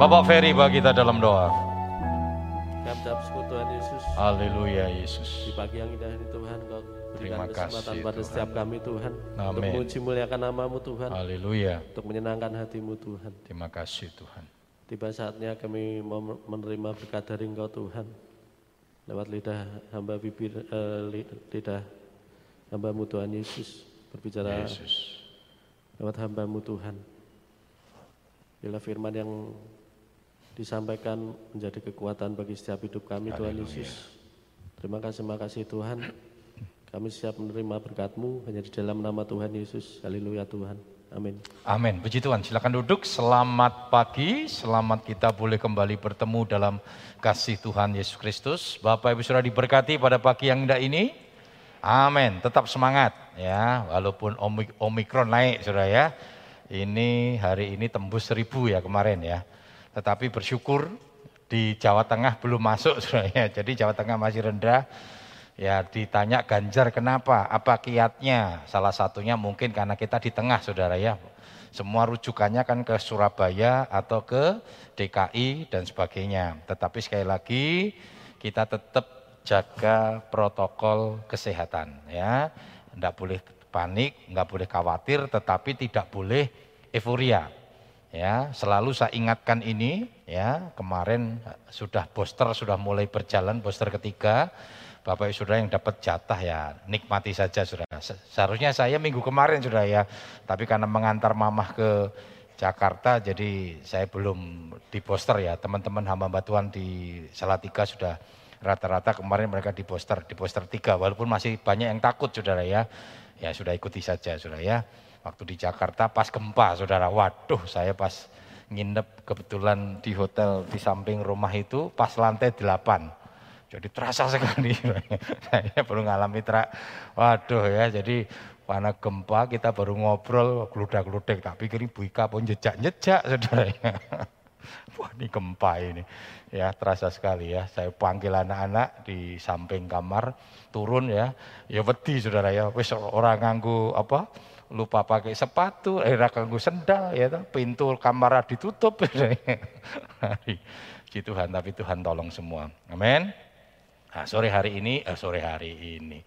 Bapak Ferry bagi kita dalam doa. Kami Tuhan Yesus. Haleluya Yesus. Di pagi yang indah ini Tuhan, Kau Terima berikan kesempatan kasih, pada Tuhan. setiap kami Tuhan. Untuk Amin. memuji muliakan namamu Tuhan. Haleluya. Untuk menyenangkan hatimu Tuhan. Terima kasih Tuhan. Tiba saatnya kami mau menerima berkat dari Engkau Tuhan. Lewat lidah hamba bibir, eh, li- lidah hambamu Tuhan Yesus. Berbicara Yesus. lewat hambamu Tuhan. Bila firman yang disampaikan menjadi kekuatan bagi setiap hidup kami Tuhan Yesus. Terima kasih, terima kasih Tuhan. Kami siap menerima berkat-Mu hanya di dalam nama Tuhan Yesus. Haleluya Tuhan. Amin. Amin. Puji Tuhan. Silakan duduk. Selamat pagi. Selamat kita boleh kembali bertemu dalam kasih Tuhan Yesus Kristus. Bapak Ibu sudah diberkati pada pagi yang indah ini. Amin. Tetap semangat ya. Walaupun omik- omikron naik sudah ya. Ini hari ini tembus seribu ya kemarin ya. Tetapi bersyukur di Jawa Tengah belum masuk sudah ya. Jadi Jawa Tengah masih rendah. Ya ditanya Ganjar kenapa, apa kiatnya? Salah satunya mungkin karena kita di tengah saudara ya. Semua rujukannya kan ke Surabaya atau ke DKI dan sebagainya. Tetapi sekali lagi kita tetap jaga protokol kesehatan ya. Tidak boleh panik, nggak boleh khawatir, tetapi tidak boleh euforia. Ya, selalu saya ingatkan ini ya, kemarin sudah booster sudah mulai berjalan booster ketiga. Bapak Ibu Saudara yang dapat jatah ya nikmati saja Saudara. Se- Seharusnya saya minggu kemarin Saudara ya, tapi karena mengantar mamah ke Jakarta jadi saya belum di poster ya. Teman-teman hamba Tuhan di Salatiga sudah rata-rata kemarin mereka di poster, di poster tiga. Walaupun masih banyak yang takut Saudara ya. Ya sudah ikuti saja Saudara ya. Waktu di Jakarta pas gempa Saudara. Waduh, saya pas nginep kebetulan di hotel di samping rumah itu pas lantai 8. Jadi terasa sekali. Saya baru ngalami terak. Waduh ya, jadi karena gempa kita baru ngobrol geludak-geludek. Tak pikir Ibu Ika pun jejak-jejak saudara ya. Wah ini gempa ini. Ya terasa sekali ya. Saya panggil anak-anak di samping kamar turun ya. Ya wedi saudara ya. Wis orang nganggu apa? Lupa pakai sepatu, akhirnya nganggu sendal ya toh. pintu kamar ditutup. Puji Tuhan, tapi Tuhan tolong semua. Amin. Nah, sore hari ini, eh, sore hari ini,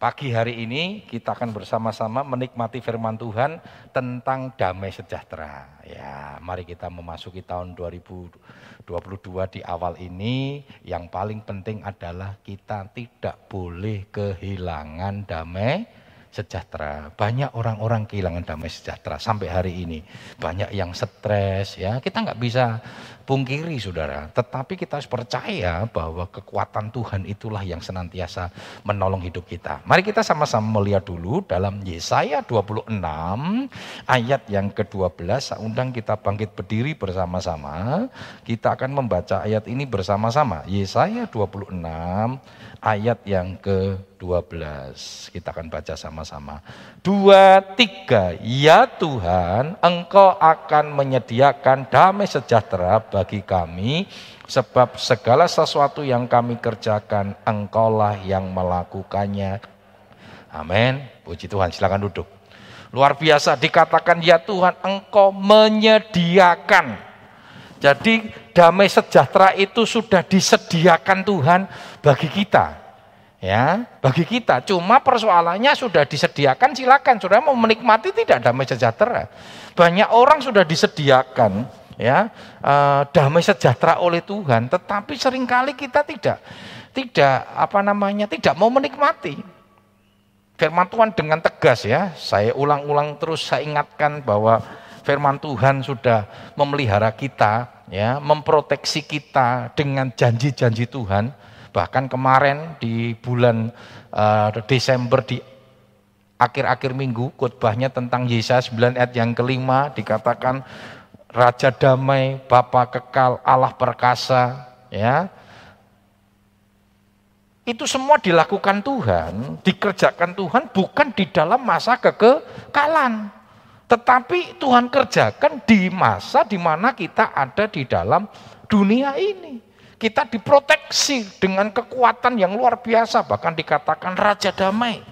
pagi hari ini kita akan bersama-sama menikmati firman Tuhan tentang damai sejahtera. Ya, mari kita memasuki tahun 2022 di awal ini. Yang paling penting adalah kita tidak boleh kehilangan damai sejahtera. Banyak orang-orang kehilangan damai sejahtera sampai hari ini. Banyak yang stres ya. Kita nggak bisa pungkiri saudara. Tetapi kita harus percaya bahwa kekuatan Tuhan itulah yang senantiasa menolong hidup kita. Mari kita sama-sama melihat dulu dalam Yesaya 26 ayat yang ke-12. Saya undang kita bangkit berdiri bersama-sama. Kita akan membaca ayat ini bersama-sama. Yesaya 26 ayat yang ke-12. Kita akan baca sama-sama. Dua, tiga. Ya Tuhan, Engkau akan menyediakan damai sejahtera bagi kami, sebab segala sesuatu yang kami kerjakan, Engkaulah yang melakukannya. Amin. Puji Tuhan, silakan duduk. Luar biasa dikatakan ya Tuhan, Engkau menyediakan. Jadi damai sejahtera itu sudah disediakan Tuhan bagi kita. Ya, bagi kita. Cuma persoalannya sudah disediakan, silakan. Saudara mau menikmati tidak damai sejahtera. Banyak orang sudah disediakan ya eh, damai sejahtera oleh Tuhan, tetapi sering kali kita tidak tidak apa namanya tidak mau menikmati. Firman Tuhan dengan tegas ya, saya ulang-ulang terus saya ingatkan bahwa firman Tuhan sudah memelihara kita, ya, memproteksi kita dengan janji-janji Tuhan. Bahkan kemarin di bulan eh, Desember di akhir-akhir minggu khotbahnya tentang Yesaya 9 ayat yang kelima dikatakan Raja damai, Bapa kekal, Allah perkasa, ya. Itu semua dilakukan Tuhan, dikerjakan Tuhan bukan di dalam masa kekekalan. Tetapi Tuhan kerjakan di masa di mana kita ada di dalam dunia ini. Kita diproteksi dengan kekuatan yang luar biasa, bahkan dikatakan Raja Damai.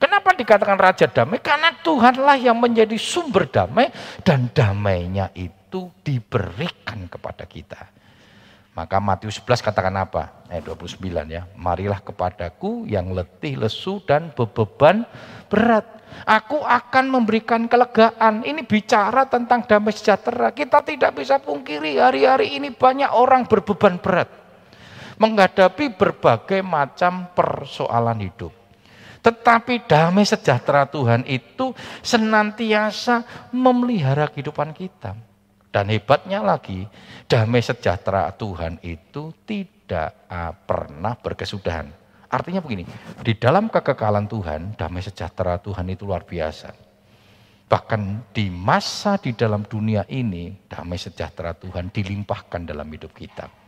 Kenapa dikatakan Raja Damai? Karena Tuhanlah yang menjadi sumber damai dan damainya itu diberikan kepada kita. Maka Matius 11 katakan apa? Ayat 29 ya. Marilah kepadaku yang letih, lesu dan bebeban berat. Aku akan memberikan kelegaan. Ini bicara tentang damai sejahtera. Kita tidak bisa pungkiri hari-hari ini banyak orang berbeban berat. Menghadapi berbagai macam persoalan hidup. Tetapi damai sejahtera Tuhan itu senantiasa memelihara kehidupan kita. Dan hebatnya lagi, damai sejahtera Tuhan itu tidak uh, pernah berkesudahan. Artinya begini, di dalam kekekalan Tuhan, damai sejahtera Tuhan itu luar biasa. Bahkan di masa di dalam dunia ini, damai sejahtera Tuhan dilimpahkan dalam hidup kita.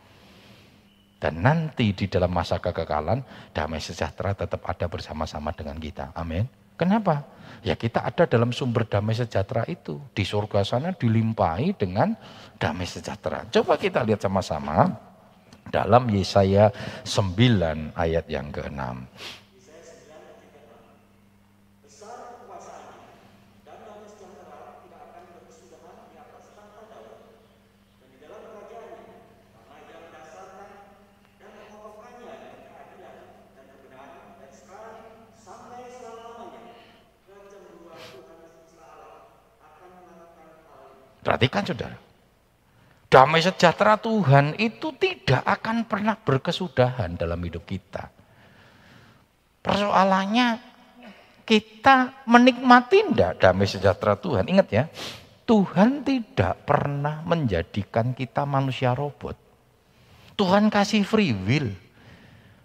Dan nanti di dalam masa kekekalan, damai sejahtera tetap ada bersama-sama dengan kita. Amin. Kenapa? Ya kita ada dalam sumber damai sejahtera itu. Di surga sana dilimpahi dengan damai sejahtera. Coba kita lihat sama-sama dalam Yesaya 9 ayat yang ke-6. Perhatikan saudara. Damai sejahtera Tuhan itu tidak akan pernah berkesudahan dalam hidup kita. Persoalannya kita menikmati tidak damai sejahtera Tuhan. Ingat ya, Tuhan tidak pernah menjadikan kita manusia robot. Tuhan kasih free will.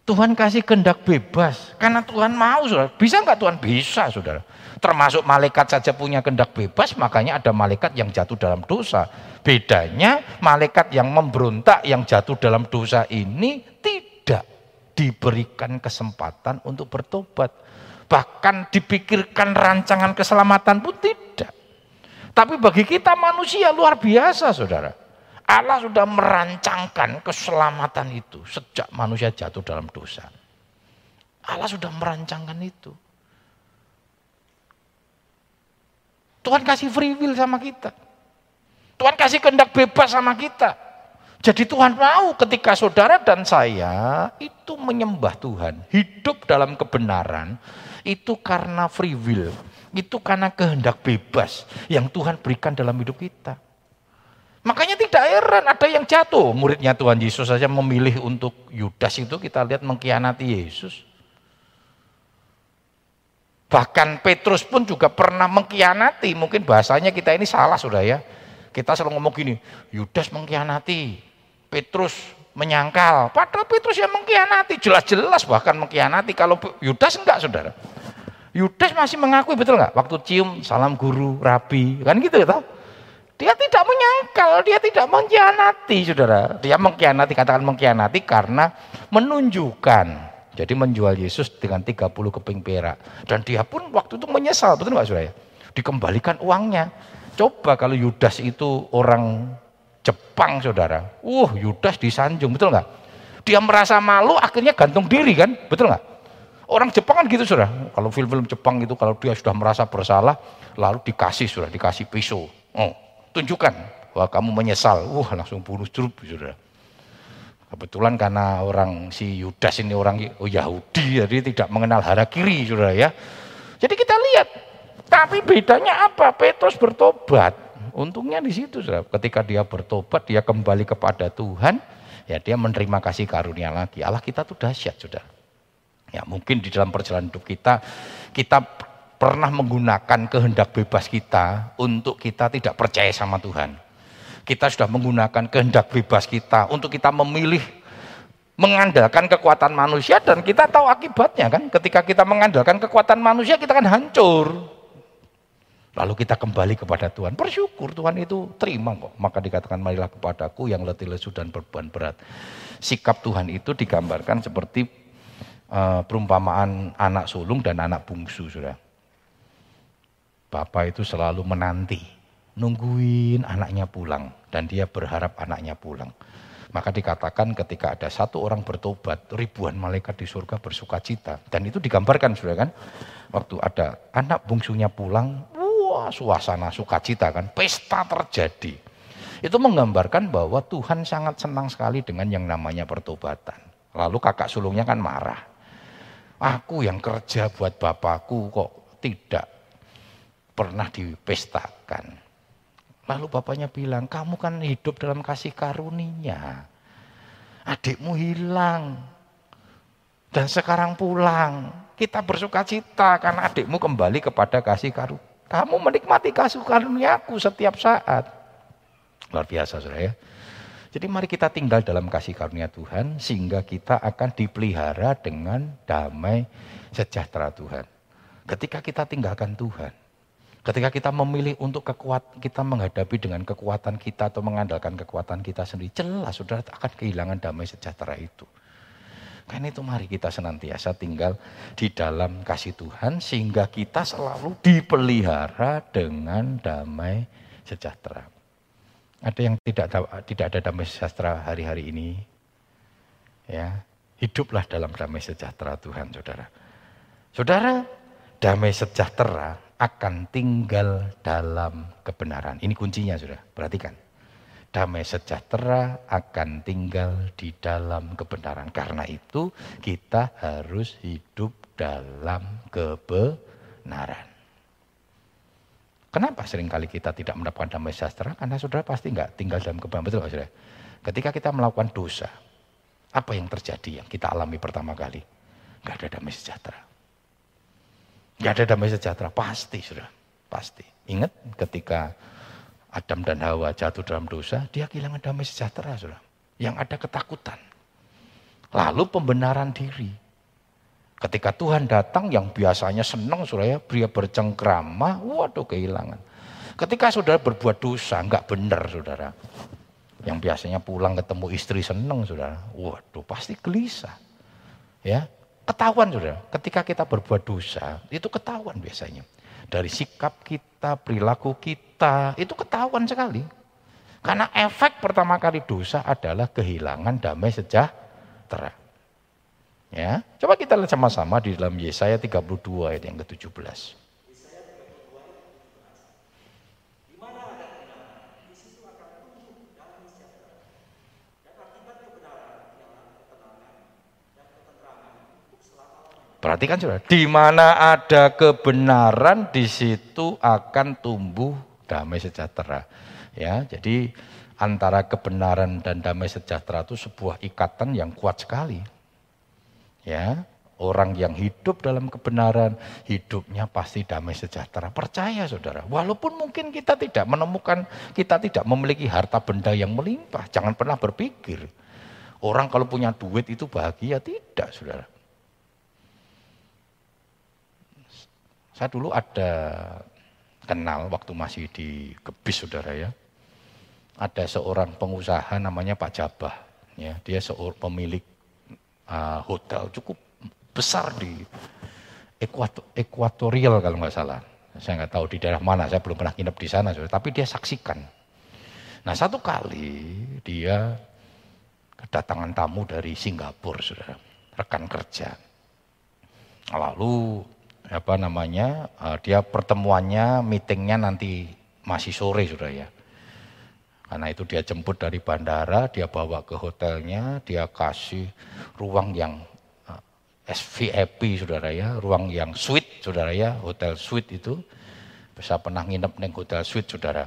Tuhan kasih kehendak bebas. Karena Tuhan mau, saudara. Bisa nggak Tuhan? Bisa, saudara. Termasuk malaikat saja punya kehendak bebas, makanya ada malaikat yang jatuh dalam dosa. Bedanya, malaikat yang memberontak, yang jatuh dalam dosa ini tidak diberikan kesempatan untuk bertobat. Bahkan dipikirkan rancangan keselamatan pun tidak. Tapi bagi kita manusia luar biasa, saudara. Allah sudah merancangkan keselamatan itu sejak manusia jatuh dalam dosa. Allah sudah merancangkan itu. Tuhan kasih free will sama kita. Tuhan kasih kehendak bebas sama kita. Jadi Tuhan mau ketika saudara dan saya itu menyembah Tuhan, hidup dalam kebenaran, itu karena free will, itu karena kehendak bebas yang Tuhan berikan dalam hidup kita. Makanya tidak heran ada yang jatuh. Muridnya Tuhan Yesus saja memilih untuk Yudas itu kita lihat mengkhianati Yesus. Bahkan Petrus pun juga pernah mengkhianati. Mungkin bahasanya kita ini salah sudah ya. Kita selalu ngomong gini, Yudas mengkhianati, Petrus menyangkal. Padahal Petrus yang mengkhianati, jelas-jelas bahkan mengkhianati. Kalau Yudas enggak saudara. Yudas masih mengakui betul enggak? Waktu cium salam guru, rabi, kan gitu ya dia tidak menyangkal, dia tidak mengkhianati, saudara. Dia mengkhianati, katakan mengkhianati karena menunjukkan. Jadi menjual Yesus dengan 30 keping perak. Dan dia pun waktu itu menyesal, betul nggak saudara? Dikembalikan uangnya. Coba kalau Yudas itu orang Jepang saudara. Uh Yudas disanjung, betul nggak? Dia merasa malu akhirnya gantung diri kan, betul nggak? Orang Jepang kan gitu saudara. Kalau film-film Jepang itu kalau dia sudah merasa bersalah, lalu dikasih sudah dikasih pisau. Oh, tunjukkan bahwa kamu menyesal. Wah langsung bunuh cerup saudara. Kebetulan karena orang si Yudas ini orang Yahudi, jadi tidak mengenal hara kiri saudara ya. Jadi kita lihat, tapi bedanya apa? Petrus bertobat. Untungnya di situ saudara. Ketika dia bertobat, dia kembali kepada Tuhan, ya dia menerima kasih karunia lagi. Allah kita tuh dahsyat saudara. Ya mungkin di dalam perjalanan hidup kita, kita pernah menggunakan kehendak bebas kita untuk kita tidak percaya sama Tuhan. Kita sudah menggunakan kehendak bebas kita untuk kita memilih mengandalkan kekuatan manusia dan kita tahu akibatnya kan. Ketika kita mengandalkan kekuatan manusia kita kan hancur. Lalu kita kembali kepada Tuhan. Bersyukur Tuhan itu terima kok. Maka dikatakan marilah kepadaku yang letih lesu dan berbeban berat. Sikap Tuhan itu digambarkan seperti uh, perumpamaan anak sulung dan anak bungsu. Sudah. Bapak itu selalu menanti, nungguin anaknya pulang. Dan dia berharap anaknya pulang. Maka dikatakan ketika ada satu orang bertobat, ribuan malaikat di surga bersuka cita. Dan itu digambarkan sudah kan. Waktu ada anak bungsunya pulang, wah suasana sukacita kan. Pesta terjadi. Itu menggambarkan bahwa Tuhan sangat senang sekali dengan yang namanya pertobatan. Lalu kakak sulungnya kan marah. Aku yang kerja buat bapakku kok tidak pernah dipestakan. Lalu bapaknya bilang, kamu kan hidup dalam kasih karunia. Adikmu hilang. Dan sekarang pulang. Kita bersuka cita karena adikmu kembali kepada kasih karunia. Kamu menikmati kasih karuniaku setiap saat. Luar biasa saudara ya. Jadi mari kita tinggal dalam kasih karunia Tuhan sehingga kita akan dipelihara dengan damai sejahtera Tuhan. Ketika kita tinggalkan Tuhan, ketika kita memilih untuk kekuat kita menghadapi dengan kekuatan kita atau mengandalkan kekuatan kita sendiri, jelas saudara akan kehilangan damai sejahtera itu. Karena itu mari kita senantiasa tinggal di dalam kasih Tuhan sehingga kita selalu dipelihara dengan damai sejahtera. Ada yang tidak tidak ada damai sejahtera hari-hari ini. Ya, hiduplah dalam damai sejahtera Tuhan, Saudara. Saudara, damai sejahtera akan tinggal dalam kebenaran. Ini kuncinya, Saudara. Perhatikan. Damai sejahtera akan tinggal di dalam kebenaran. Karena itu kita harus hidup dalam kebenaran. Kenapa sering kali kita tidak mendapatkan damai sejahtera? Karena saudara pasti nggak tinggal dalam kebenaran. Betul saudara? Ketika kita melakukan dosa, apa yang terjadi yang kita alami pertama kali? Nggak ada damai sejahtera. Nggak ada damai sejahtera, pasti saudara. Pasti. Ingat ketika Adam dan Hawa jatuh dalam dosa, dia kehilangan damai sejahtera saudara. Yang ada ketakutan. Lalu pembenaran diri. Ketika Tuhan datang yang biasanya senang saudara, pria bercengkrama, waduh kehilangan. Ketika saudara berbuat dosa, enggak benar saudara. Yang biasanya pulang ketemu istri senang saudara, waduh pasti gelisah. Ya, ketahuan saudara, ketika kita berbuat dosa, itu ketahuan biasanya. Dari sikap kita, perilaku kita, itu ketahuan sekali. Karena efek pertama kali dosa adalah kehilangan damai sejahtera. Ya, coba kita lihat sama-sama di dalam Yesaya 32 ayat yang ke-17. Perhatikan sudah, di mana ada kebenaran di situ akan tumbuh damai sejahtera. Ya, jadi antara kebenaran dan damai sejahtera itu sebuah ikatan yang kuat sekali. Ya, orang yang hidup dalam kebenaran, hidupnya pasti damai sejahtera. Percaya saudara, walaupun mungkin kita tidak menemukan, kita tidak memiliki harta benda yang melimpah. Jangan pernah berpikir, orang kalau punya duit itu bahagia. Tidak saudara. Saya dulu ada kenal waktu masih di Kebis saudara ya. Ada seorang pengusaha namanya Pak Jabah. Ya, dia seorang pemilik uh, hotel cukup besar di ekuatorial kalau nggak salah. Saya nggak tahu di daerah mana, saya belum pernah nginep di sana, saudara. tapi dia saksikan. Nah satu kali dia kedatangan tamu dari Singapura, saudara, rekan kerja. Lalu apa namanya, uh, dia pertemuannya, meetingnya nanti masih sore, saudara ya. Karena itu dia jemput dari bandara, dia bawa ke hotelnya, dia kasih ruang yang uh, eh, SVIP saudara ya, ruang yang suite saudara ya, hotel suite itu. Bisa pernah nginep neng hotel suite saudara.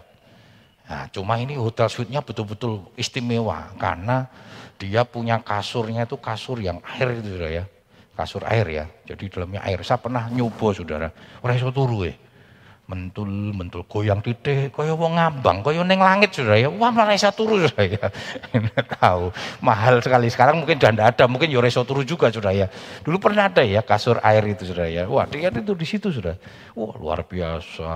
Nah, cuma ini hotel suite-nya betul-betul istimewa karena dia punya kasurnya itu kasur yang air itu saudara ya. Kasur air ya, jadi dalamnya air. Saya pernah nyoba saudara, orang iso turu ya mentul mentul goyang titik kaya wong ngambang kaya neng langit sudah ya wah malah iso turu sudah ya. Tahu. Mahal sekali. Sekarang mungkin sudah tidak ada mungkin ya iso turu juga sudah ya. Dulu pernah ada ya kasur air itu sudah ya. Wah dia itu di situ sudah wah luar biasa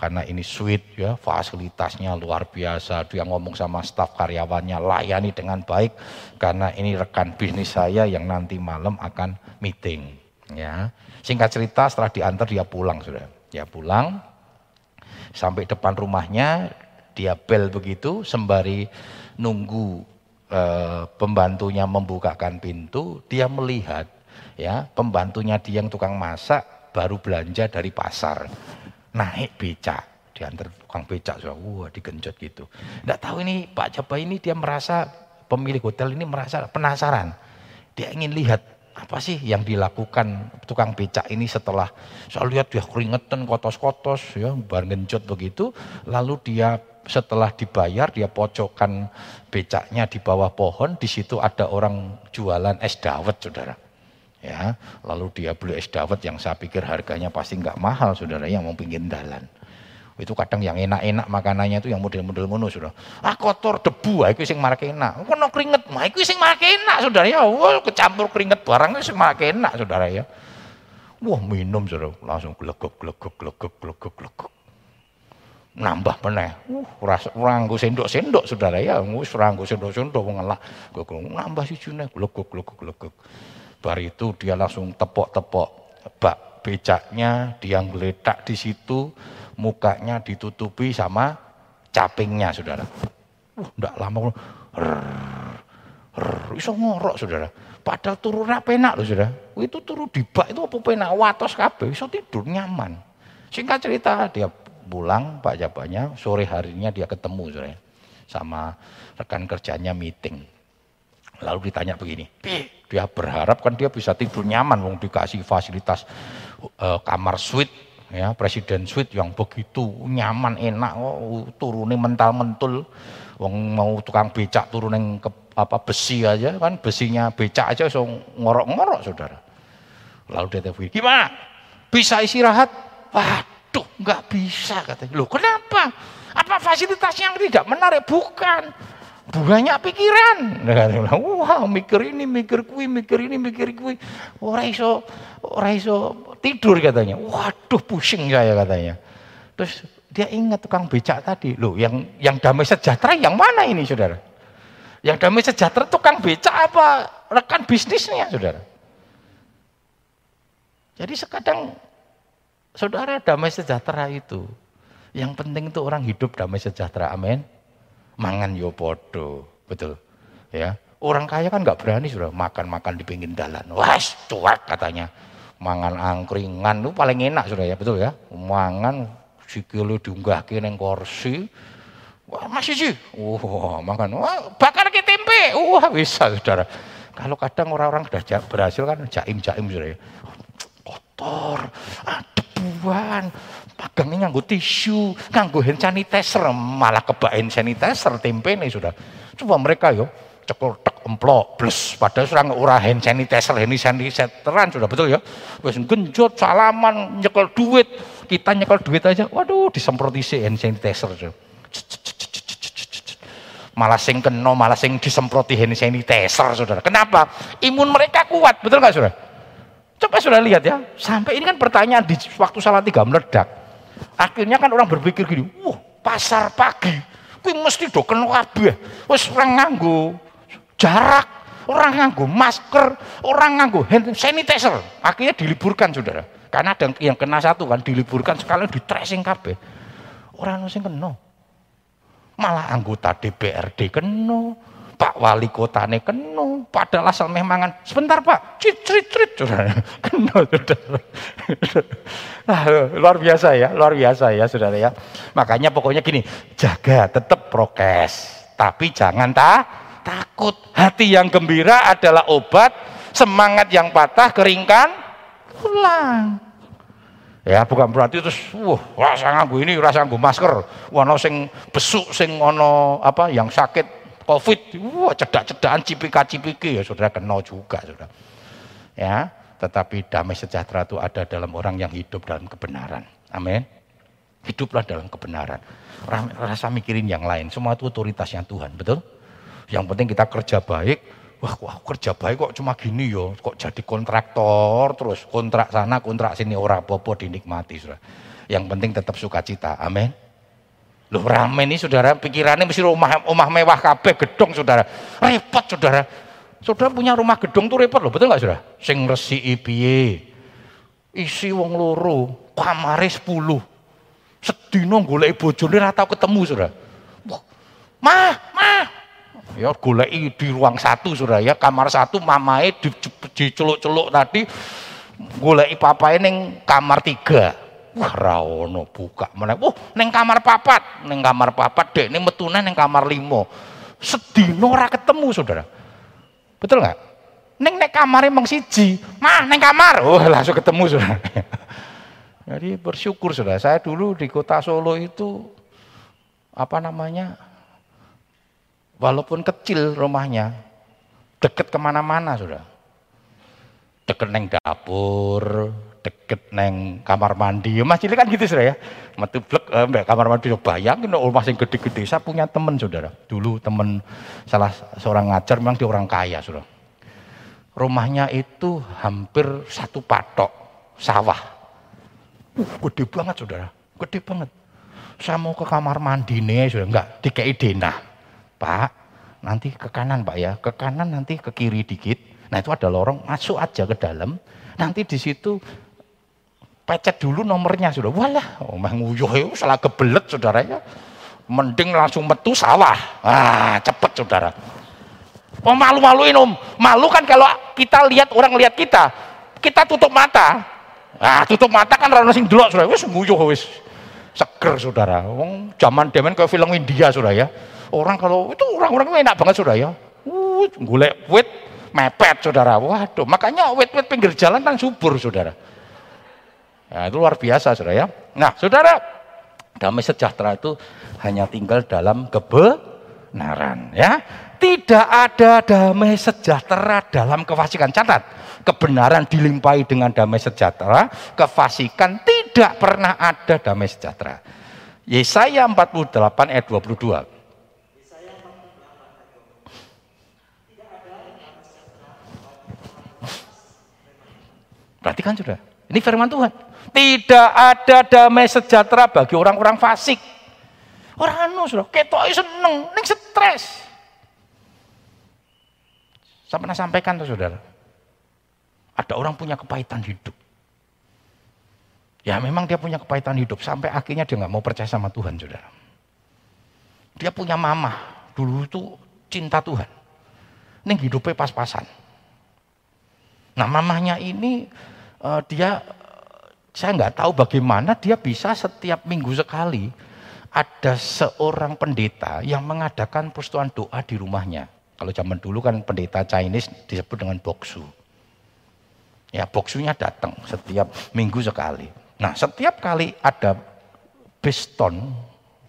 karena ini suite ya fasilitasnya luar biasa. Dia ngomong sama staf karyawannya layani dengan baik karena ini rekan bisnis saya yang nanti malam akan meeting. Ya. Singkat cerita setelah diantar dia pulang sudah. Dia pulang, sampai depan rumahnya, dia bel begitu, sembari nunggu e, pembantunya membukakan pintu, dia melihat ya pembantunya dia yang tukang masak baru belanja dari pasar, naik becak. diantar tukang becak, saudara. Wah, digenjot gitu. Tidak tahu ini Pak Jaba ini dia merasa pemilik hotel ini merasa penasaran. Dia ingin lihat apa sih yang dilakukan tukang becak ini setelah saya lihat dia keringetan kotos-kotos ya bar genjot begitu lalu dia setelah dibayar dia pojokkan becaknya di bawah pohon di situ ada orang jualan es dawet saudara ya lalu dia beli es dawet yang saya pikir harganya pasti nggak mahal saudara yang mau pinggir dalan itu kadang yang enak-enak makanannya itu yang model-model ngono sudah. Ah kotor debu, ah, itu sing marake enak. Kono keringet, mah itu sing marake enak saudara ya. Wah kecampur keringet barang itu sing marake enak saudara ya. Wah minum saudara, langsung glegok glegok glegok glegok glegok. Nambah meneh. Uh, rasa nganggo sendok-sendok saudara ya. Wis nganggo sendok-sendok wong. Nambah sijine glegok glegok glegok. Bar itu dia langsung tepok-tepok bak becaknya, dia ngeletak di situ, mukanya ditutupi sama capingnya saudara. Uh, enggak lama, iso ngorok saudara. Padahal turunnya penak loh saudara. Itu turun di bak itu apa penak watos kabeh, iso tidur nyaman. Singkat cerita dia pulang Pak Jabanya, sore harinya dia ketemu saudara. Sama rekan kerjanya meeting. Lalu ditanya begini, dia berharap kan dia bisa tidur nyaman, wong dikasih fasilitas uh, kamar suite ya presiden suite yang begitu nyaman enak oh, turune mental mentul. Wong mau tukang becak turun ke apa besi aja kan besinya becak aja so ngorok-ngorok saudara. Lalu dia telepon gimana? Bisa istirahat? Waduh nggak bisa katanya. Loh kenapa? Apa fasilitas yang tidak menarik? Bukan banyak pikiran. Wah, mikir ini, mikir kui, mikir ini, mikir kui. Ora iso, ora iso tidur katanya. Waduh, pusing saya katanya. Terus dia ingat tukang becak tadi. Loh, yang yang damai sejahtera yang mana ini, Saudara? Yang damai sejahtera tukang becak apa rekan bisnisnya, Saudara? Jadi sekadang Saudara damai sejahtera itu. Yang penting itu orang hidup damai sejahtera. Amin mangan yo podo, betul. Ya, orang kaya kan nggak berani sudah makan-makan di pinggir jalan. Wah, cuek katanya. Mangan angkringan itu paling enak sudah ya, betul ya. Mangan sikile diunggahke ning kursi. Wah, masih sih. Wah, makan. Wah, bakar ke tempe. Wah, bisa Saudara. Kalau kadang orang-orang sudah berhasil kan jaim-jaim sudah ya. Kotor, debuan, Pagangnya nganggo tisu, nganggo hand sanitizer, malah kebak hand sanitizer tempe nih sudah. Coba mereka yo cekel tek emplok plus padahal surang ora hand sanitizer hand sanitizeran sudah betul ya? Wis genjot salaman nyekel duit. Kita nyekel duit aja waduh disemprot isi hand sanitizer malah sing kena malah sing disemproti hand sanitizer saudara. Kenapa? Imun mereka kuat betul nggak saudara? Coba sudah lihat ya sampai ini kan pertanyaan di waktu salah tiga meledak Akhirnya kan orang berpikir gini, wah pasar pagi, kuwi mesti do kena kabeh. Wis orang nganggo jarak, orang nganggo masker, orang nganggo hand sanitizer. Akhirnya diliburkan Saudara. Karena ada yang kena satu kan diliburkan sekalian di tracing kabeh. Orang sing kena. Malah anggota DPRD kena, Pak Wali Kotane kena, padahal asal memangan. Sebentar Pak, crit crit, saudara. Kena, saudara. Luar biasa ya, luar biasa ya, saudara ya. Makanya pokoknya gini, jaga tetap prokes, tapi jangan tak takut. Hati yang gembira adalah obat, semangat yang patah keringkan pulang. Ya, bukan berarti terus wah rasa ini, rasa masker. Wono sing besuk sing ono apa yang sakit Covid, wah cedak-cedakan cipika-cipiki ya saudara kenal juga saudara. Ya, tetapi damai sejahtera itu ada dalam orang yang hidup dalam kebenaran. Amin. Hiduplah dalam kebenaran. Rasa mikirin yang lain, semua itu otoritasnya Tuhan, betul? Yang penting kita kerja baik, wah kok kerja baik kok cuma gini yo, kok jadi kontraktor terus kontrak sana kontrak sini orang popo dinikmati saudara. Yang penting tetap sukacita, amin. Loh rame nih saudara, pikirannya mesti rumah rumah mewah kabeh gedung saudara. Repot saudara. Saudara punya rumah gedung tuh repot loh, betul nggak saudara? Sing resi piye? Isi wong loro, kamare 10. Sedina golek bojone ora tau ketemu saudara. Mah, mah. Ya golek di ruang satu saudara ya, kamar satu mamae diceluk-celuk tadi golek papae ning kamar tiga. Wah, buka meneh. Wah, neng kamar papat, neng kamar papat dek, ini metune neng kamar limo. Sedino ora ketemu, Saudara. Betul nggak? Neng nek kamar emang siji, mah neng kamar, oh langsung ketemu saudara. Jadi bersyukur saudara, saya dulu di kota Solo itu apa namanya, walaupun kecil rumahnya, deket ke mana-mana saudara. Deket neng dapur, deket neng kamar mandi. Mas kan gitu saudara ya. Metu blek eh, kamar mandi bayangin rumah sing gede-gede. Saya punya teman saudara. Dulu teman salah seorang ngajar memang dia orang kaya saudara rumahnya itu hampir satu patok sawah. Uh, gede banget saudara, gede banget. Saya mau ke kamar mandi nih, sudah enggak, dikei denah. Pak, nanti ke kanan pak ya, ke kanan nanti ke kiri dikit. Nah itu ada lorong, masuk aja ke dalam. Nanti di situ pecet dulu nomornya sudah. Walah, oh, mah nguyuh salah kebelet saudara ya. Mending langsung metu sawah. Ah, cepet saudara. Oh malu-maluin om. Malu kan kalau kita lihat orang lihat kita. Kita tutup mata. Ah tutup mata kan rana sing delok saudara. Wis nguyuh wis. Seger saudara. Wong zaman demen kayak film India saudara ya. Orang kalau itu orang-orang enak banget saudara ya. Uh, golek wit mepet saudara. Waduh, makanya wit-wit pinggir jalan kan subur saudara. Ya, itu luar biasa saudara ya. Nah saudara, damai sejahtera itu hanya tinggal dalam kebenaran ya. Tidak ada damai sejahtera dalam kefasikan. Catat, kebenaran dilimpahi dengan damai sejahtera, kefasikan tidak pernah ada damai sejahtera. Yesaya 48 ayat 22. Perhatikan sudah, ini firman Tuhan. Tidak ada damai sejahtera bagi orang-orang fasik. Orang anu sudah, ketok seneng, ning stres. Saya pernah sampaikan tuh saudara. Ada orang punya kepahitan hidup. Ya memang dia punya kepahitan hidup. Sampai akhirnya dia nggak mau percaya sama Tuhan saudara. Dia punya mama. Dulu itu cinta Tuhan. Ini hidupnya pas-pasan. Nah mamahnya ini uh, dia saya nggak tahu bagaimana dia bisa setiap minggu sekali ada seorang pendeta yang mengadakan persetujuan doa di rumahnya. Kalau zaman dulu kan pendeta Chinese disebut dengan boksu. Ya boksunya datang setiap minggu sekali. Nah setiap kali ada beston,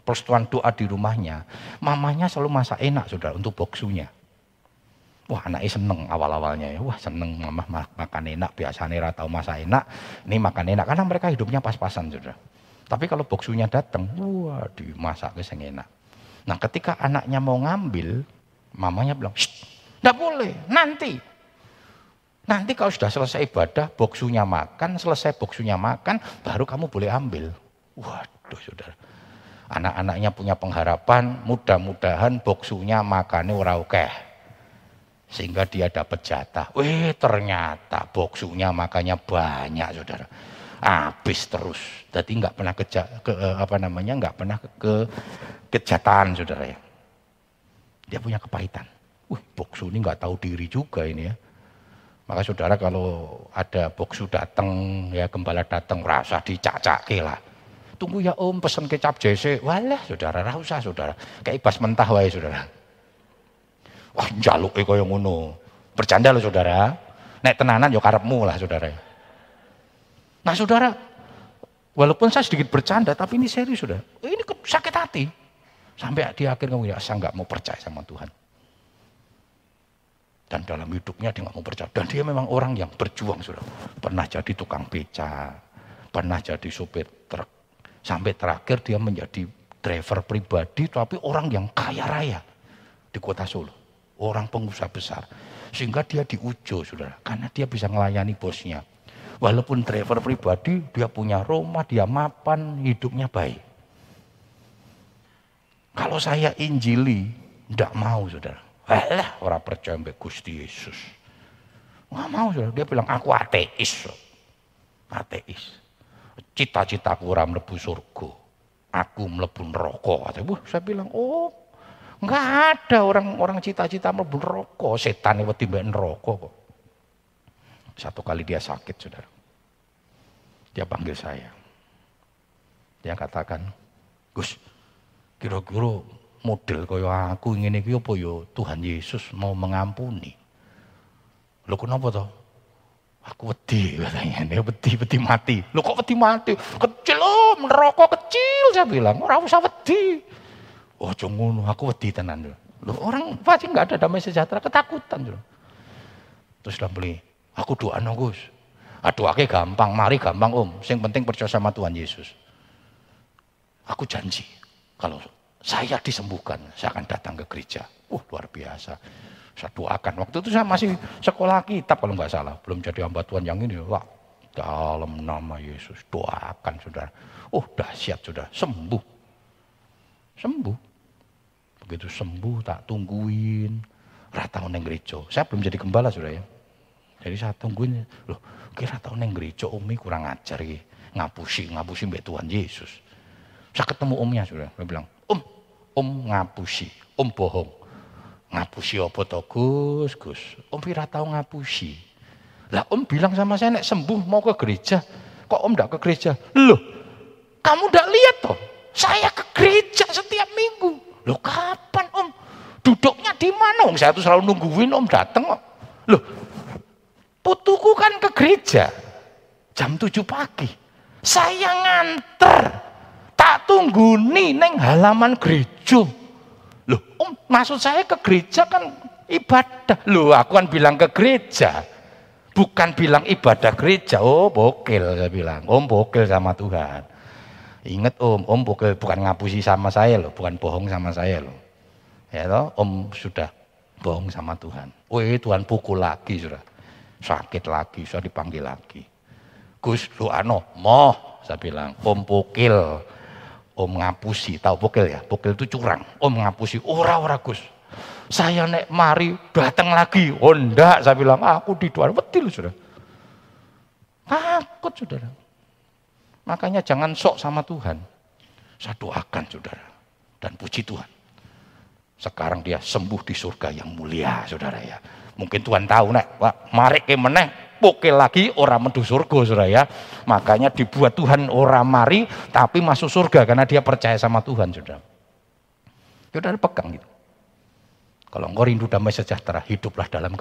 persetuan doa di rumahnya, mamanya selalu masak enak sudah untuk boksunya. Wah anaknya seneng awal-awalnya ya. Wah seneng mama makan enak, biasanya ratau masak enak. Ini makan enak, karena mereka hidupnya pas-pasan sudah. Tapi kalau boksunya datang, wah dimasak ke enak. Nah ketika anaknya mau ngambil, Mamanya bilang, tidak boleh, nanti. Nanti kalau sudah selesai ibadah, boksunya makan, selesai boksunya makan, baru kamu boleh ambil. Waduh saudara. Anak-anaknya punya pengharapan, mudah-mudahan boksunya makannya ora oke. Sehingga dia dapat jatah. Wih ternyata boksunya makannya banyak saudara. Habis terus. Jadi nggak pernah ke, ke apa namanya nggak pernah ke, ke kejahatan saudara ya. Dia punya kepahitan. Wih, boksu ini nggak tahu diri juga ini ya. Maka saudara kalau ada boksu datang, ya gembala datang, rasa dicacak lah. Tunggu ya om, pesen kecap JC. Walah saudara, rasa saudara. Kayak ibas mentah wae saudara. Wah jaluk kaya ngono. Bercanda loh saudara. Nek tenanan ya karepmu lah saudara. Nah saudara, walaupun saya sedikit bercanda, tapi ini serius saudara. Ini sakit hati. Sampai di akhir kamu ya saya nggak mau percaya sama Tuhan. Dan dalam hidupnya dia nggak mau percaya. Dan dia memang orang yang berjuang sudah. Pernah jadi tukang beca, pernah jadi sopir truk. Sampai terakhir dia menjadi driver pribadi, tapi orang yang kaya raya di kota Solo. Orang pengusaha besar. Sehingga dia diujo, saudara. Karena dia bisa melayani bosnya. Walaupun driver pribadi, dia punya rumah, dia mapan, hidupnya baik. Kalau saya injili, tidak mau saudara. Alah, orang percaya mbak Gusti Yesus. Nggak mau saudara. Dia bilang, aku ateis. Ateis. Cita-citaku orang melebu surga. Aku melebu neraka. Saya bilang, oh nggak ada orang-orang cita-cita melebu neraka. Setan itu tiba neraka kok. Satu kali dia sakit saudara. Dia panggil saya. Dia katakan, Gus, kira-kira model kaya aku ingin iki apa ya Tuhan Yesus mau mengampuni. Lho kenapa toh? Aku wedi katanya, dia wedi, wedi mati. Lho kok wedi mati? Kecil om, neraka kecil saya bilang, orang usah wedi. Oh ngono, aku wedi tenan. Loh, orang pasti nggak ada damai sejahtera, ketakutan. Loh. Terus dia beli, aku doa Gus. Aduh, ah, gampang, mari gampang om. Yang penting percaya sama Tuhan Yesus. Aku janji, kalau saya disembuhkan, saya akan datang ke gereja. Uh, luar biasa. Saya doakan. Waktu itu saya masih sekolah kitab kalau nggak salah. Belum jadi hamba Tuhan yang ini. Wah, dalam nama Yesus. Doakan saudara. Oh dahsyat saudara. Sembuh. Sembuh. Begitu sembuh tak tungguin. Rata neng gereja. Saya belum jadi gembala saudara ya. Jadi saya tungguin. Loh kira tahu neng gereja umi kurang ajar gitu. Ngapusi, ngapusi mbak Tuhan Yesus. Saya ketemu omnya saudara. Dia bilang, om, om ngapusi, om bohong Ngapusi apa to Gus? Gus. Om Pira tahu ngapusi. Lah Om bilang sama saya nek sembuh mau ke gereja. Kok Om ndak ke gereja? Loh, kamu ndak lihat toh? Saya ke gereja setiap minggu. Loh kapan Om? Duduknya di mana? Om saya tuh selalu nungguin Om datang kok. Loh, putuku kan ke gereja jam 7 pagi. Saya nganter. Tak tunggu nih neng halaman gereja. Loh, om, maksud saya ke gereja kan ibadah. Loh, aku kan bilang ke gereja. Bukan bilang ibadah gereja. Oh, bokil saya bilang. Om bokil sama Tuhan. Ingat om, om bokil bukan ngapusi sama saya loh, bukan bohong sama saya loh. Ya toh, om sudah bohong sama Tuhan. Oh, Tuhan pukul lagi sudah. Sakit lagi, sudah dipanggil lagi. Gus, lu ano, moh, saya bilang, om bokil Om ngapusi, tahu bokil ya? Bokil itu curang. Om ngapusi, ora ora Gus. Saya nek mari datang lagi. Oh saya bilang, aku di betul sudah. Takut saudara. Makanya jangan sok sama Tuhan. Saya doakan saudara. Dan puji Tuhan. Sekarang dia sembuh di surga yang mulia saudara ya. Mungkin Tuhan tahu nek, wah, mari ke meneh pukil lagi orang menuju surga saudara ya. Makanya dibuat Tuhan orang mari tapi masuk surga karena dia percaya sama Tuhan saudara. Saudara pegang gitu. Kalau engkau rindu damai sejahtera, hiduplah dalam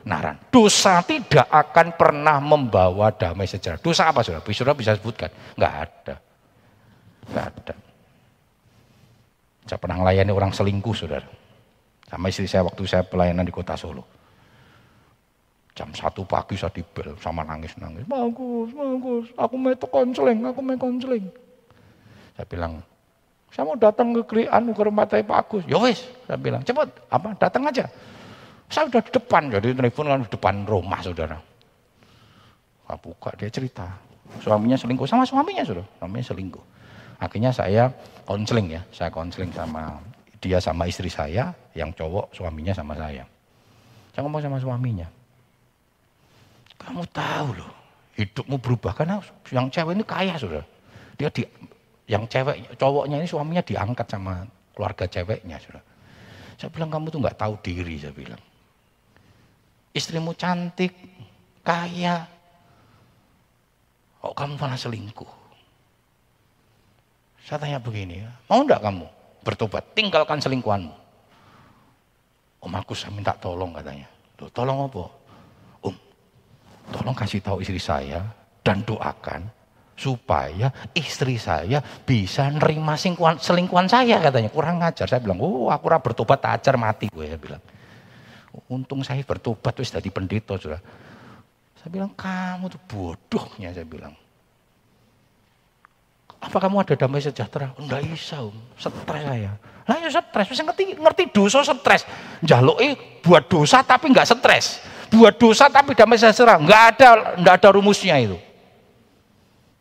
kebenaran. Dosa tidak akan pernah membawa damai sejahtera. Dosa apa saudara? Saudara bisa sebutkan? Enggak ada. Enggak ada. Saya pernah melayani orang selingkuh saudara. Sama istri saya waktu saya pelayanan di kota Solo. Jam satu pagi saya dibel sama nangis-nangis. Bagus, bagus. Aku mau konseling, aku mau konseling. Saya bilang, saya mau datang ke krian ke rumah Pak Agus. Ya wis, saya bilang, cepat, apa datang aja. Saya udah di depan, jadi telepon kan di depan rumah saudara. Saya buka, dia cerita. Suaminya selingkuh, sama suaminya sudah. Suaminya selingkuh. Akhirnya saya konseling ya, saya konseling sama dia sama istri saya, yang cowok suaminya sama saya. Saya ngomong sama suaminya, kamu tahu loh, hidupmu berubah karena yang cewek ini kaya sudah. Dia di yang cewek cowoknya ini suaminya diangkat sama keluarga ceweknya sudah. Saya bilang kamu tuh nggak tahu diri saya bilang. Istrimu cantik, kaya, kok kamu malah selingkuh? Saya tanya begini, mau enggak kamu bertobat, tinggalkan selingkuhanmu? Om aku saya minta tolong katanya. Loh, tolong apa? tolong kasih tahu istri saya dan doakan supaya istri saya bisa nerima selingkuhan, saya katanya kurang ngajar saya bilang oh aku ora bertobat ajar mati gue ya bilang untung saya bertobat terus jadi pendeta sudah saya bilang kamu tuh bodohnya saya bilang apa kamu ada damai sejahtera? Enggak bisa om, stres saya. Lah ya stres, saya ngerti, ngerti dosa stres. Jaluk buat dosa tapi enggak stres buat dosa tapi damai sejahtera. Enggak ada enggak ada rumusnya itu.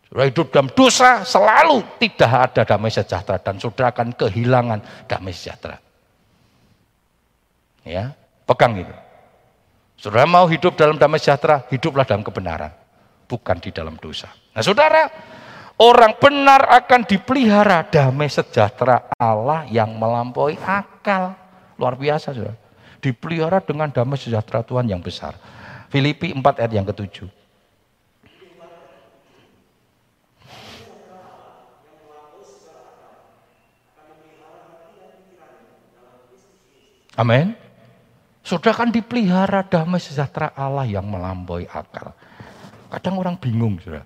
Saudara hidup dalam dosa selalu tidak ada damai sejahtera dan saudara akan kehilangan damai sejahtera. Ya, Pegang itu. Saudara mau hidup dalam damai sejahtera, hiduplah dalam kebenaran, bukan di dalam dosa. Nah, Saudara, orang benar akan dipelihara damai sejahtera Allah yang melampaui akal. Luar biasa, Saudara. Dipelihara dengan damai sejahtera Tuhan yang besar. Filipi 4 ayat yang ketujuh. Amin. Sudah kan dipelihara damai sejahtera Allah yang melampaui akal. Kadang orang bingung, sudah.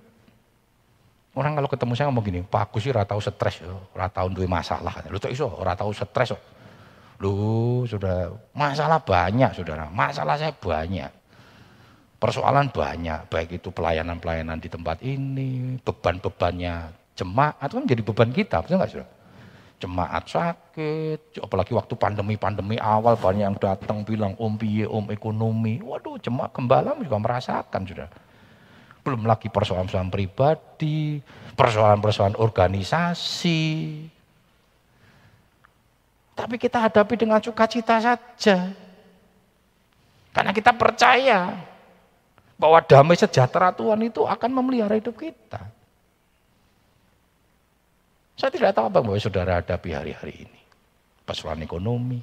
Orang kalau ketemu saya ngomong gini, Pak aku sih ratau stres, ratau duwe masalah. Lu tak iso, ratau stres. Lu sudah masalah banyak, saudara. Masalah saya banyak. Persoalan banyak, baik itu pelayanan-pelayanan di tempat ini, beban-bebannya jemaat kan menjadi beban kita, betul nggak saudara? Jemaat sakit, apalagi waktu pandemi-pandemi awal banyak yang datang bilang om piye, om ekonomi. Waduh, jemaat gembala juga merasakan sudah belum lagi persoalan-persoalan pribadi, persoalan-persoalan organisasi. Tapi kita hadapi dengan sukacita saja. Karena kita percaya bahwa damai sejahtera Tuhan itu akan memelihara hidup kita. Saya tidak tahu apa yang saudara hadapi hari-hari ini. Persoalan ekonomi,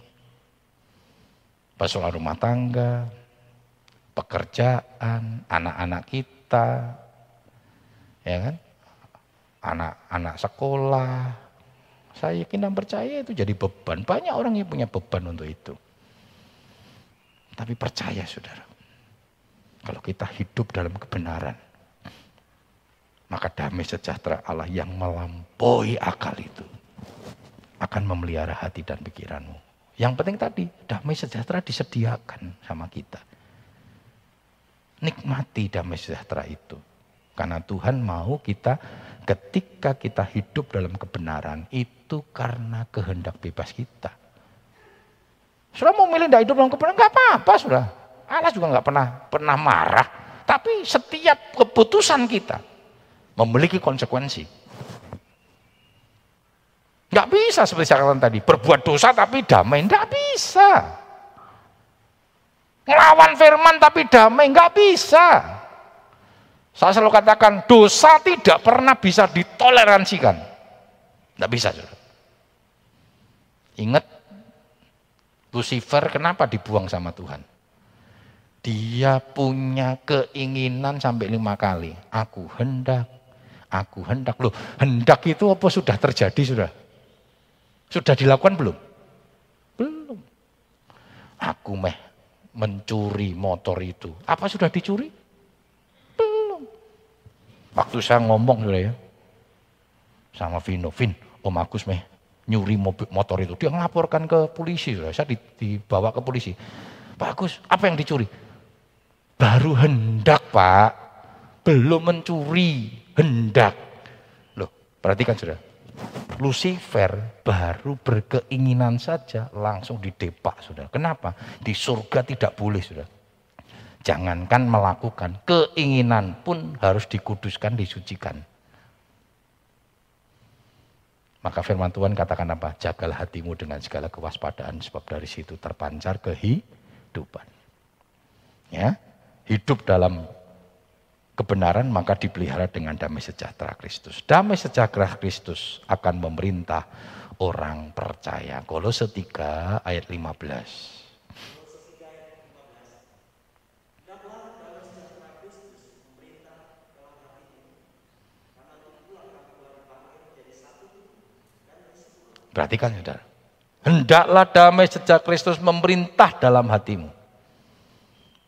persoalan rumah tangga, pekerjaan, anak-anak kita, ya kan? Anak-anak sekolah. Saya yakin dan percaya itu jadi beban. Banyak orang yang punya beban untuk itu. Tapi percaya saudara, kalau kita hidup dalam kebenaran, maka damai sejahtera Allah yang melampaui akal itu akan memelihara hati dan pikiranmu. Yang penting tadi, damai sejahtera disediakan sama kita. Nikmati damai sejahtera itu. Karena Tuhan mau kita ketika kita hidup dalam kebenaran itu karena kehendak bebas kita. Sudah mau milih hidup dalam kebenaran, nggak apa-apa sudah. Allah juga nggak pernah pernah marah. Tapi setiap keputusan kita memiliki konsekuensi. Nggak bisa seperti saya katakan tadi, berbuat dosa tapi damai, nggak bisa. Ngelawan firman tapi damai, nggak bisa. Saya selalu katakan, dosa tidak pernah bisa ditoleransikan. Nggak bisa. Saudara. Ingat, Lucifer kenapa dibuang sama Tuhan? Dia punya keinginan sampai lima kali. Aku hendak, aku hendak. Loh, hendak itu apa sudah terjadi sudah? Sudah dilakukan belum? Belum. Aku meh mencuri motor itu. Apa sudah dicuri? Belum. Waktu saya ngomong sudah ya, sama Vino, Vin, Om Agus meh nyuri mobil, motor itu. Dia ngelaporkan ke polisi, sudah. saya dibawa ke polisi. Pak Agus, apa yang dicuri? Baru hendak Pak, belum mencuri, hendak. Loh, perhatikan sudah. Lucifer baru berkeinginan saja langsung didepak sudah. Kenapa? Di surga tidak boleh sudah. Jangankan melakukan, keinginan pun harus dikuduskan, disucikan. Maka firman Tuhan katakan apa? Jagalah hatimu dengan segala kewaspadaan sebab dari situ terpancar kehidupan. Ya, hidup dalam kebenaran maka dipelihara dengan damai sejahtera Kristus. Damai sejahtera Kristus akan memerintah orang percaya. Kolose 3 ayat 15. Perhatikan saudara. Hendaklah damai sejak Kristus memerintah dalam hatimu.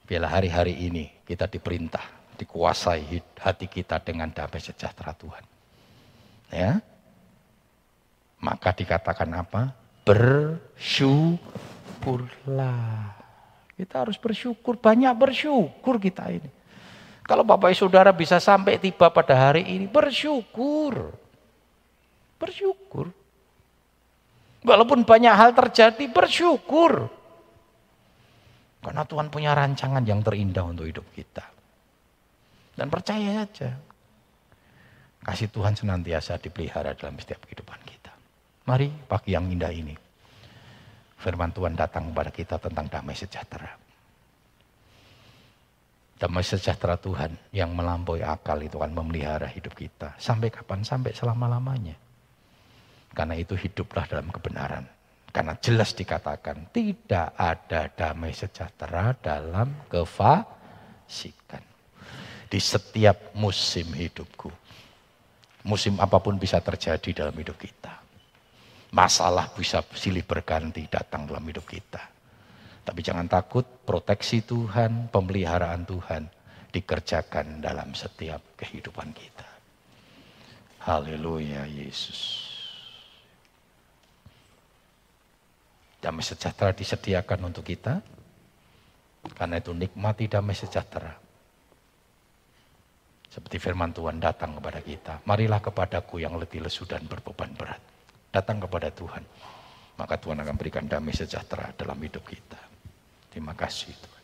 Biarlah hari-hari ini kita diperintah dikuasai hati kita dengan damai sejahtera Tuhan. Ya. Maka dikatakan apa? Bersyukurlah. Kita harus bersyukur, banyak bersyukur kita ini. Kalau Bapak Ibu Saudara bisa sampai tiba pada hari ini, bersyukur. Bersyukur. Walaupun banyak hal terjadi, bersyukur. Karena Tuhan punya rancangan yang terindah untuk hidup kita. Dan percaya saja. Kasih Tuhan senantiasa dipelihara dalam setiap kehidupan kita. Mari pagi yang indah ini. Firman Tuhan datang kepada kita tentang damai sejahtera. Damai sejahtera Tuhan yang melampaui akal itu akan memelihara hidup kita. Sampai kapan? Sampai selama-lamanya. Karena itu hiduplah dalam kebenaran. Karena jelas dikatakan tidak ada damai sejahtera dalam kefasikan di setiap musim hidupku. Musim apa pun bisa terjadi dalam hidup kita. Masalah bisa silih berganti datang dalam hidup kita. Tapi jangan takut, proteksi Tuhan, pemeliharaan Tuhan dikerjakan dalam setiap kehidupan kita. Haleluya Yesus. Damai sejahtera disediakan untuk kita. Karena itu nikmati damai sejahtera. Seperti firman Tuhan datang kepada kita. Marilah kepadaku yang letih lesu dan berbeban berat. Datang kepada Tuhan. Maka Tuhan akan berikan damai sejahtera dalam hidup kita. Terima kasih Tuhan.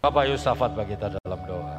Bapak Yusafat bagi kita dalam doa.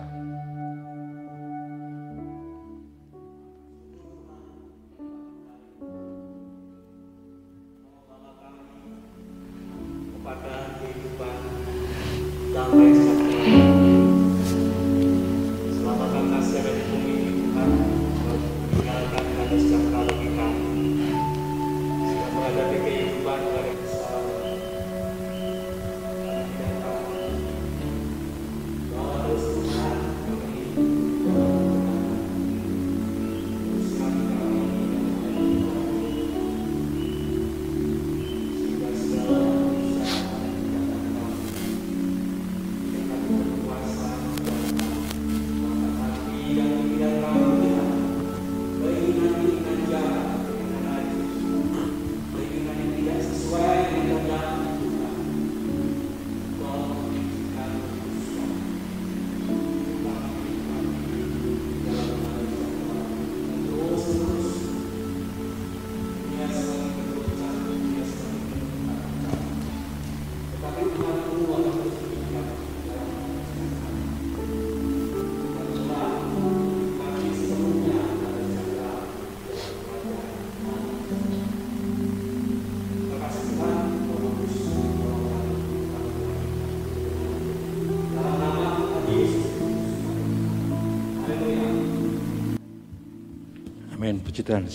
Amin. Puji Tuhan.